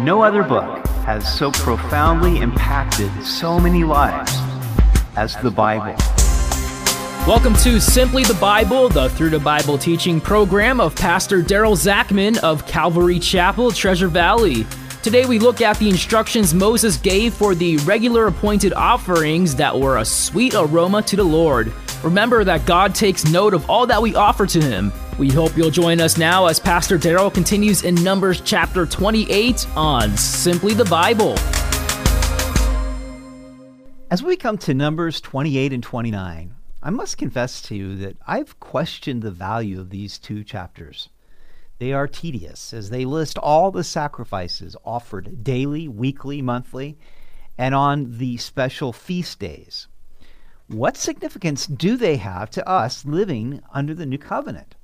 No other book has so profoundly impacted so many lives as the Bible. Welcome to Simply the Bible, the Through the Bible teaching program of Pastor Daryl Zachman of Calvary Chapel, Treasure Valley. Today we look at the instructions Moses gave for the regular appointed offerings that were a sweet aroma to the Lord. Remember that God takes note of all that we offer to Him. We hope you'll join us now as Pastor Daryl continues in Numbers chapter 28 on Simply the Bible. As we come to Numbers 28 and 29, I must confess to you that I've questioned the value of these two chapters. They are tedious as they list all the sacrifices offered daily, weekly, monthly, and on the special feast days. What significance do they have to us living under the new covenant?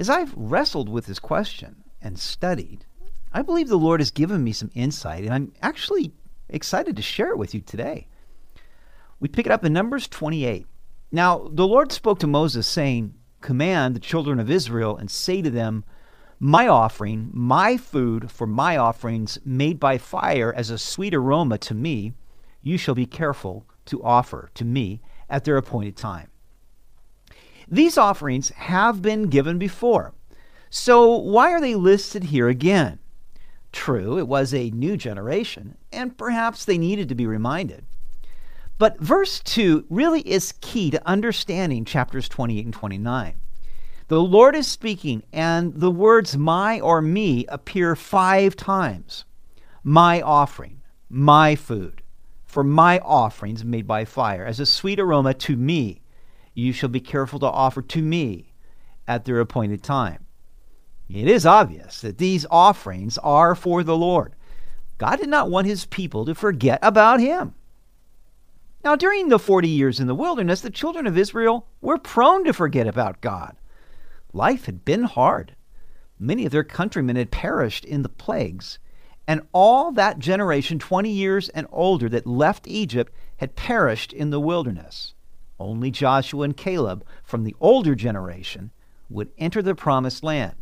As I've wrestled with this question and studied, I believe the Lord has given me some insight, and I'm actually excited to share it with you today. We pick it up in Numbers 28. Now, the Lord spoke to Moses, saying, Command the children of Israel and say to them, My offering, my food for my offerings made by fire as a sweet aroma to me, you shall be careful to offer to me at their appointed time. These offerings have been given before. So why are they listed here again? True, it was a new generation, and perhaps they needed to be reminded. But verse 2 really is key to understanding chapters 28 and 29. The Lord is speaking, and the words my or me appear five times. My offering, my food, for my offerings made by fire, as a sweet aroma to me you shall be careful to offer to me at their appointed time. It is obvious that these offerings are for the Lord. God did not want his people to forget about him. Now, during the 40 years in the wilderness, the children of Israel were prone to forget about God. Life had been hard. Many of their countrymen had perished in the plagues, and all that generation, 20 years and older, that left Egypt had perished in the wilderness. Only Joshua and Caleb from the older generation would enter the promised land.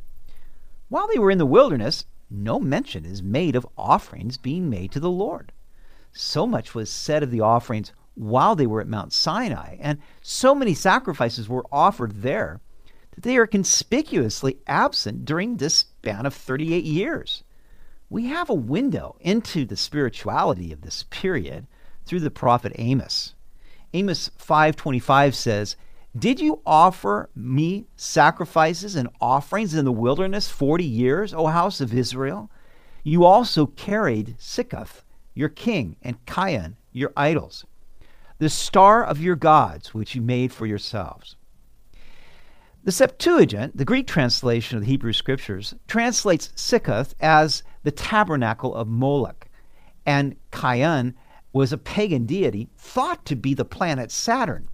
While they were in the wilderness, no mention is made of offerings being made to the Lord. So much was said of the offerings while they were at Mount Sinai, and so many sacrifices were offered there that they are conspicuously absent during this span of 38 years. We have a window into the spirituality of this period through the prophet Amos. Amos 5:25 says, "Did you offer me sacrifices and offerings in the wilderness 40 years, O house of Israel? You also carried Sikkuth, your king, and Kiyyun, your idols, the star of your gods which you made for yourselves." The Septuagint, the Greek translation of the Hebrew scriptures, translates Sikkuth as the tabernacle of Moloch and Kiyyun was a pagan deity thought to be the planet Saturn.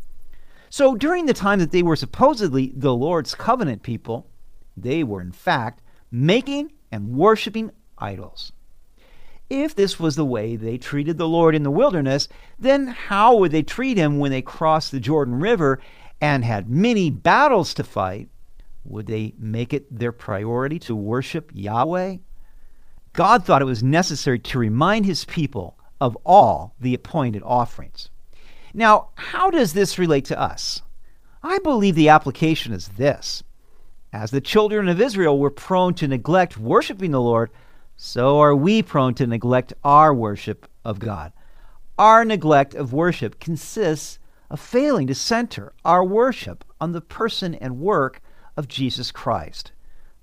So during the time that they were supposedly the Lord's covenant people, they were in fact making and worshiping idols. If this was the way they treated the Lord in the wilderness, then how would they treat him when they crossed the Jordan River and had many battles to fight? Would they make it their priority to worship Yahweh? God thought it was necessary to remind his people of all the appointed offerings. Now, how does this relate to us? I believe the application is this. As the children of Israel were prone to neglect worshiping the Lord, so are we prone to neglect our worship of God. Our neglect of worship consists of failing to center our worship on the person and work of Jesus Christ.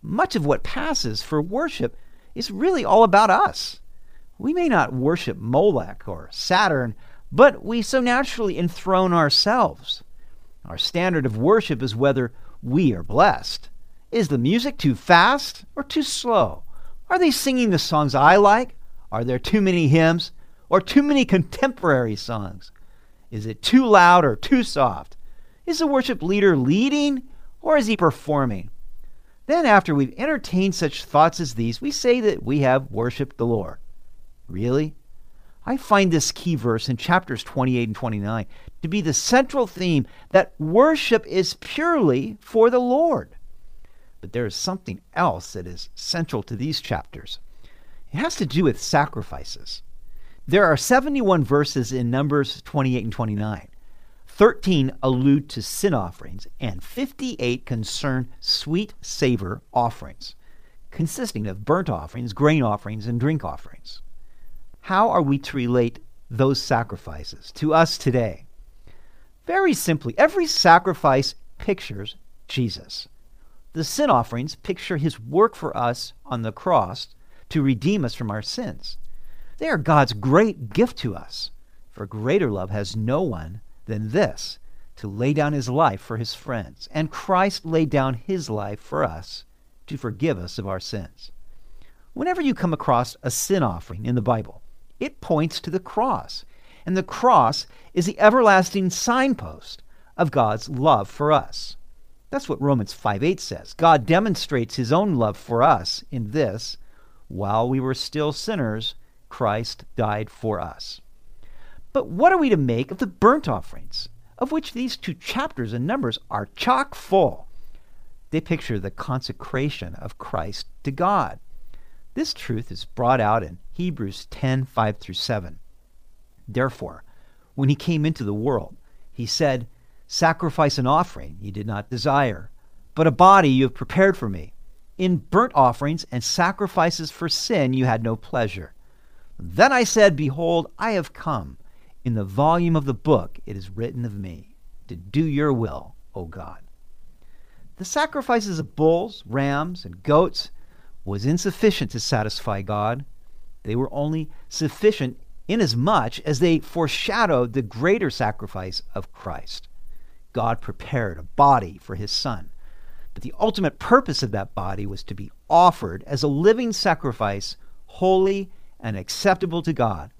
Much of what passes for worship is really all about us. We may not worship Moloch or Saturn, but we so naturally enthrone ourselves. Our standard of worship is whether we are blessed. Is the music too fast or too slow? Are they singing the songs I like? Are there too many hymns or too many contemporary songs? Is it too loud or too soft? Is the worship leader leading or is he performing? Then, after we've entertained such thoughts as these, we say that we have worshiped the Lord. Really? I find this key verse in chapters 28 and 29 to be the central theme that worship is purely for the Lord. But there is something else that is central to these chapters. It has to do with sacrifices. There are 71 verses in Numbers 28 and 29. 13 allude to sin offerings, and 58 concern sweet savor offerings, consisting of burnt offerings, grain offerings, and drink offerings. How are we to relate those sacrifices to us today? Very simply, every sacrifice pictures Jesus. The sin offerings picture his work for us on the cross to redeem us from our sins. They are God's great gift to us, for greater love has no one than this to lay down his life for his friends. And Christ laid down his life for us to forgive us of our sins. Whenever you come across a sin offering in the Bible, it points to the cross. And the cross is the everlasting signpost of God's love for us. That's what Romans 5 8 says. God demonstrates his own love for us in this while we were still sinners, Christ died for us. But what are we to make of the burnt offerings, of which these two chapters and Numbers are chock full? They picture the consecration of Christ to God. This truth is brought out in Hebrews 10 5 through 7. Therefore, when he came into the world, he said, Sacrifice and offering you did not desire, but a body you have prepared for me. In burnt offerings and sacrifices for sin you had no pleasure. Then I said, Behold, I have come. In the volume of the book it is written of me, to do your will, O God. The sacrifices of bulls, rams, and goats was insufficient to satisfy God. They were only sufficient inasmuch as they foreshadowed the greater sacrifice of Christ. God prepared a body for his Son but the ultimate purpose of that body was to be offered as a living sacrifice, holy and acceptable to God.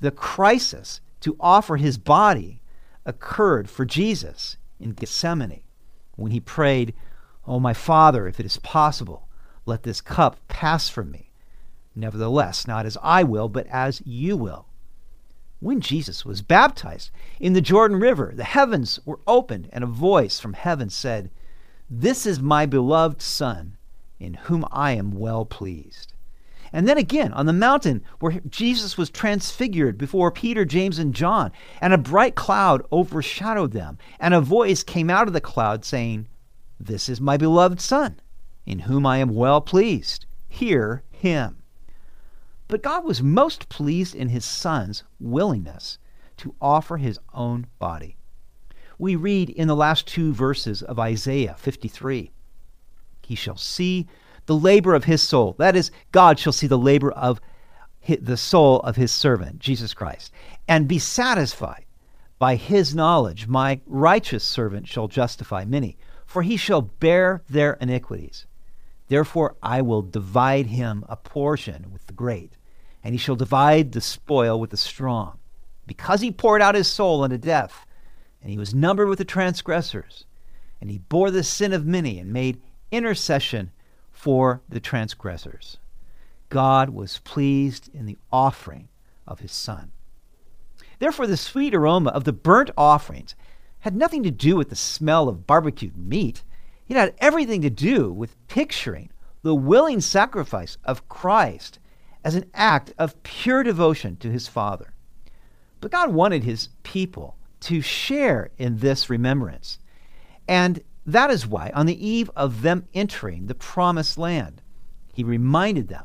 The crisis to offer his body occurred for Jesus in Gethsemane when he prayed, Oh, my Father, if it is possible, let this cup pass from me. Nevertheless, not as I will, but as you will. When Jesus was baptized in the Jordan River, the heavens were opened, and a voice from heaven said, this is my beloved Son, in whom I am well pleased. And then again on the mountain where Jesus was transfigured before Peter, James, and John, and a bright cloud overshadowed them, and a voice came out of the cloud saying, This is my beloved Son, in whom I am well pleased. Hear him. But God was most pleased in his Son's willingness to offer his own body we read in the last two verses of Isaiah 53 He shall see the labor of his soul. That is, God shall see the labor of the soul of his servant, Jesus Christ, and be satisfied by his knowledge. My righteous servant shall justify many, for he shall bear their iniquities. Therefore I will divide him a portion with the great, and he shall divide the spoil with the strong. Because he poured out his soul unto death, and he was numbered with the transgressors. And he bore the sin of many and made intercession for the transgressors. God was pleased in the offering of his Son. Therefore, the sweet aroma of the burnt offerings had nothing to do with the smell of barbecued meat. It had everything to do with picturing the willing sacrifice of Christ as an act of pure devotion to his Father. But God wanted his people to share in this remembrance. And that is why, on the eve of them entering the promised land, he reminded them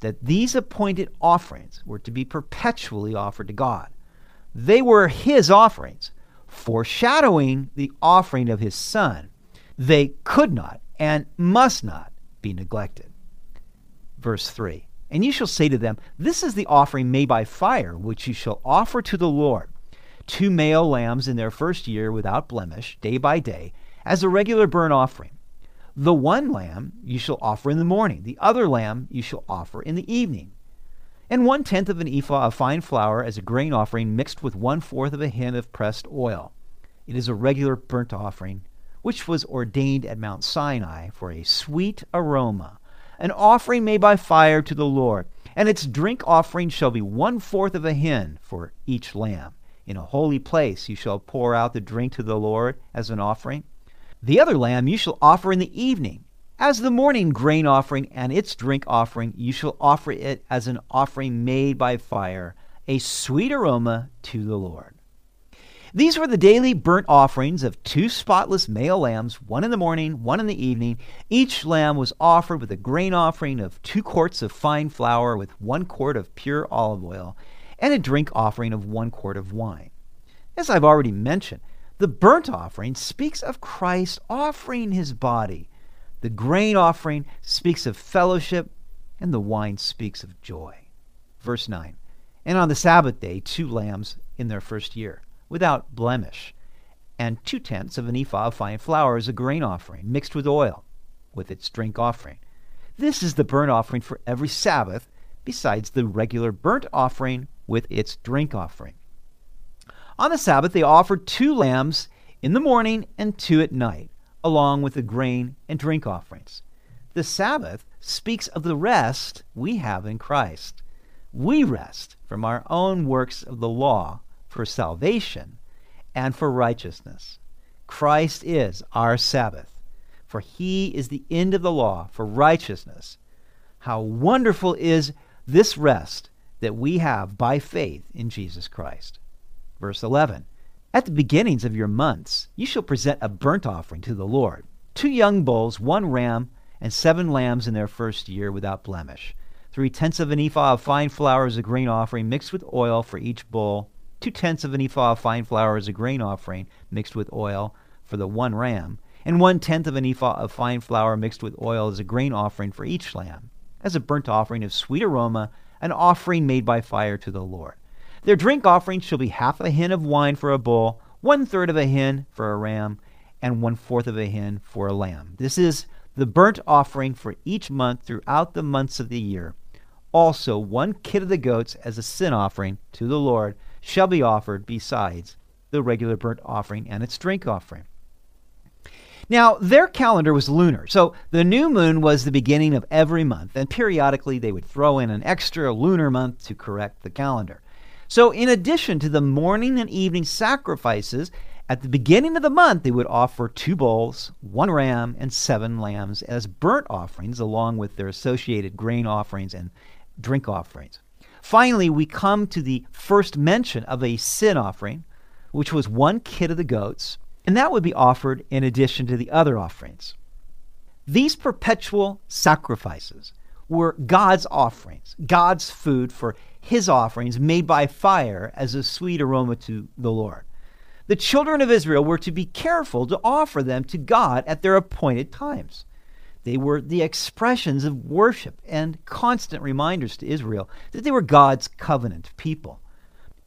that these appointed offerings were to be perpetually offered to God. They were his offerings, foreshadowing the offering of his Son. They could not and must not be neglected. Verse 3 And you shall say to them, This is the offering made by fire, which you shall offer to the Lord two male lambs in their first year without blemish, day by day, as a regular burnt offering. The one lamb you shall offer in the morning, the other lamb you shall offer in the evening. And one tenth of an ephah of fine flour as a grain offering mixed with one fourth of a hin of pressed oil. It is a regular burnt offering, which was ordained at Mount Sinai for a sweet aroma, an offering made by fire to the Lord. And its drink offering shall be one fourth of a hin for each lamb. In a holy place you shall pour out the drink to the Lord as an offering. The other lamb you shall offer in the evening. As the morning grain offering and its drink offering, you shall offer it as an offering made by fire, a sweet aroma to the Lord. These were the daily burnt offerings of two spotless male lambs, one in the morning, one in the evening. Each lamb was offered with a grain offering of two quarts of fine flour with one quart of pure olive oil, and a drink offering of one quart of wine. As I've already mentioned, the burnt offering speaks of Christ offering his body. The grain offering speaks of fellowship, and the wine speaks of joy. Verse 9 And on the Sabbath day, two lambs in their first year without blemish, and two tenths of an ephah of fine flour as a grain offering, mixed with oil, with its drink offering. This is the burnt offering for every Sabbath, besides the regular burnt offering with its drink offering. On the Sabbath, they offered two lambs in the morning and two at night, along with the grain and drink offerings. The Sabbath speaks of the rest we have in Christ. We rest from our own works of the law for salvation and for righteousness. Christ is our Sabbath, for he is the end of the law for righteousness. How wonderful is this rest that we have by faith in Jesus Christ. Verse 11 At the beginnings of your months, you shall present a burnt offering to the Lord two young bulls, one ram, and seven lambs in their first year without blemish. Three tenths of an ephah of fine flour as a grain offering mixed with oil for each bull two tenths of an ephah of fine flour as a grain offering mixed with oil for the one ram, and one tenth of an ephah of fine flour mixed with oil as a grain offering for each lamb, as a burnt offering of sweet aroma, an offering made by fire to the Lord. Their drink offering shall be half a hin of wine for a bull, one third of a hin for a ram, and one fourth of a hin for a lamb. This is the burnt offering for each month throughout the months of the year. Also, one kid of the goats as a sin offering to the Lord shall be offered besides the regular burnt offering and its drink offering. Now, their calendar was lunar, so the new moon was the beginning of every month, and periodically they would throw in an extra lunar month to correct the calendar. So, in addition to the morning and evening sacrifices, at the beginning of the month they would offer two bulls, one ram, and seven lambs as burnt offerings, along with their associated grain offerings and drink offerings. Finally, we come to the first mention of a sin offering, which was one kid of the goats, and that would be offered in addition to the other offerings. These perpetual sacrifices were God's offerings, God's food for his offerings made by fire as a sweet aroma to the Lord. The children of Israel were to be careful to offer them to God at their appointed times. They were the expressions of worship and constant reminders to Israel that they were God's covenant people.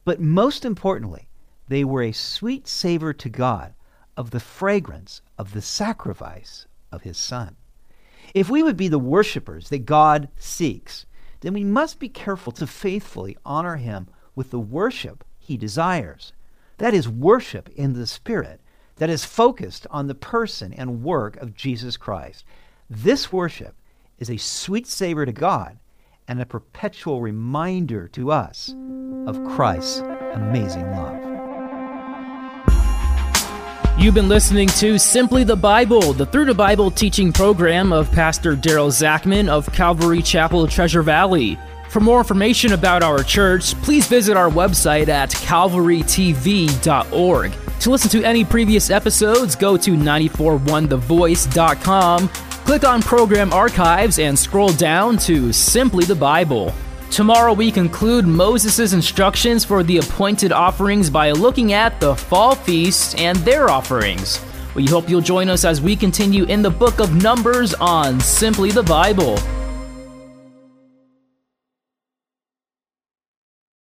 But most importantly, they were a sweet savor to God of the fragrance of the sacrifice of his Son. If we would be the worshipers that God seeks, then we must be careful to faithfully honor him with the worship he desires. That is worship in the Spirit that is focused on the person and work of Jesus Christ. This worship is a sweet savor to God and a perpetual reminder to us of Christ's amazing love. You've been listening to Simply the Bible, the Through the Bible teaching program of Pastor Daryl Zachman of Calvary Chapel, Treasure Valley. For more information about our church, please visit our website at calvarytv.org. To listen to any previous episodes, go to 941thevoice.com Click on Program Archives and scroll down to Simply the Bible. Tomorrow we conclude Moses' instructions for the appointed offerings by looking at the fall feasts and their offerings. We hope you'll join us as we continue in the book of Numbers on Simply the Bible.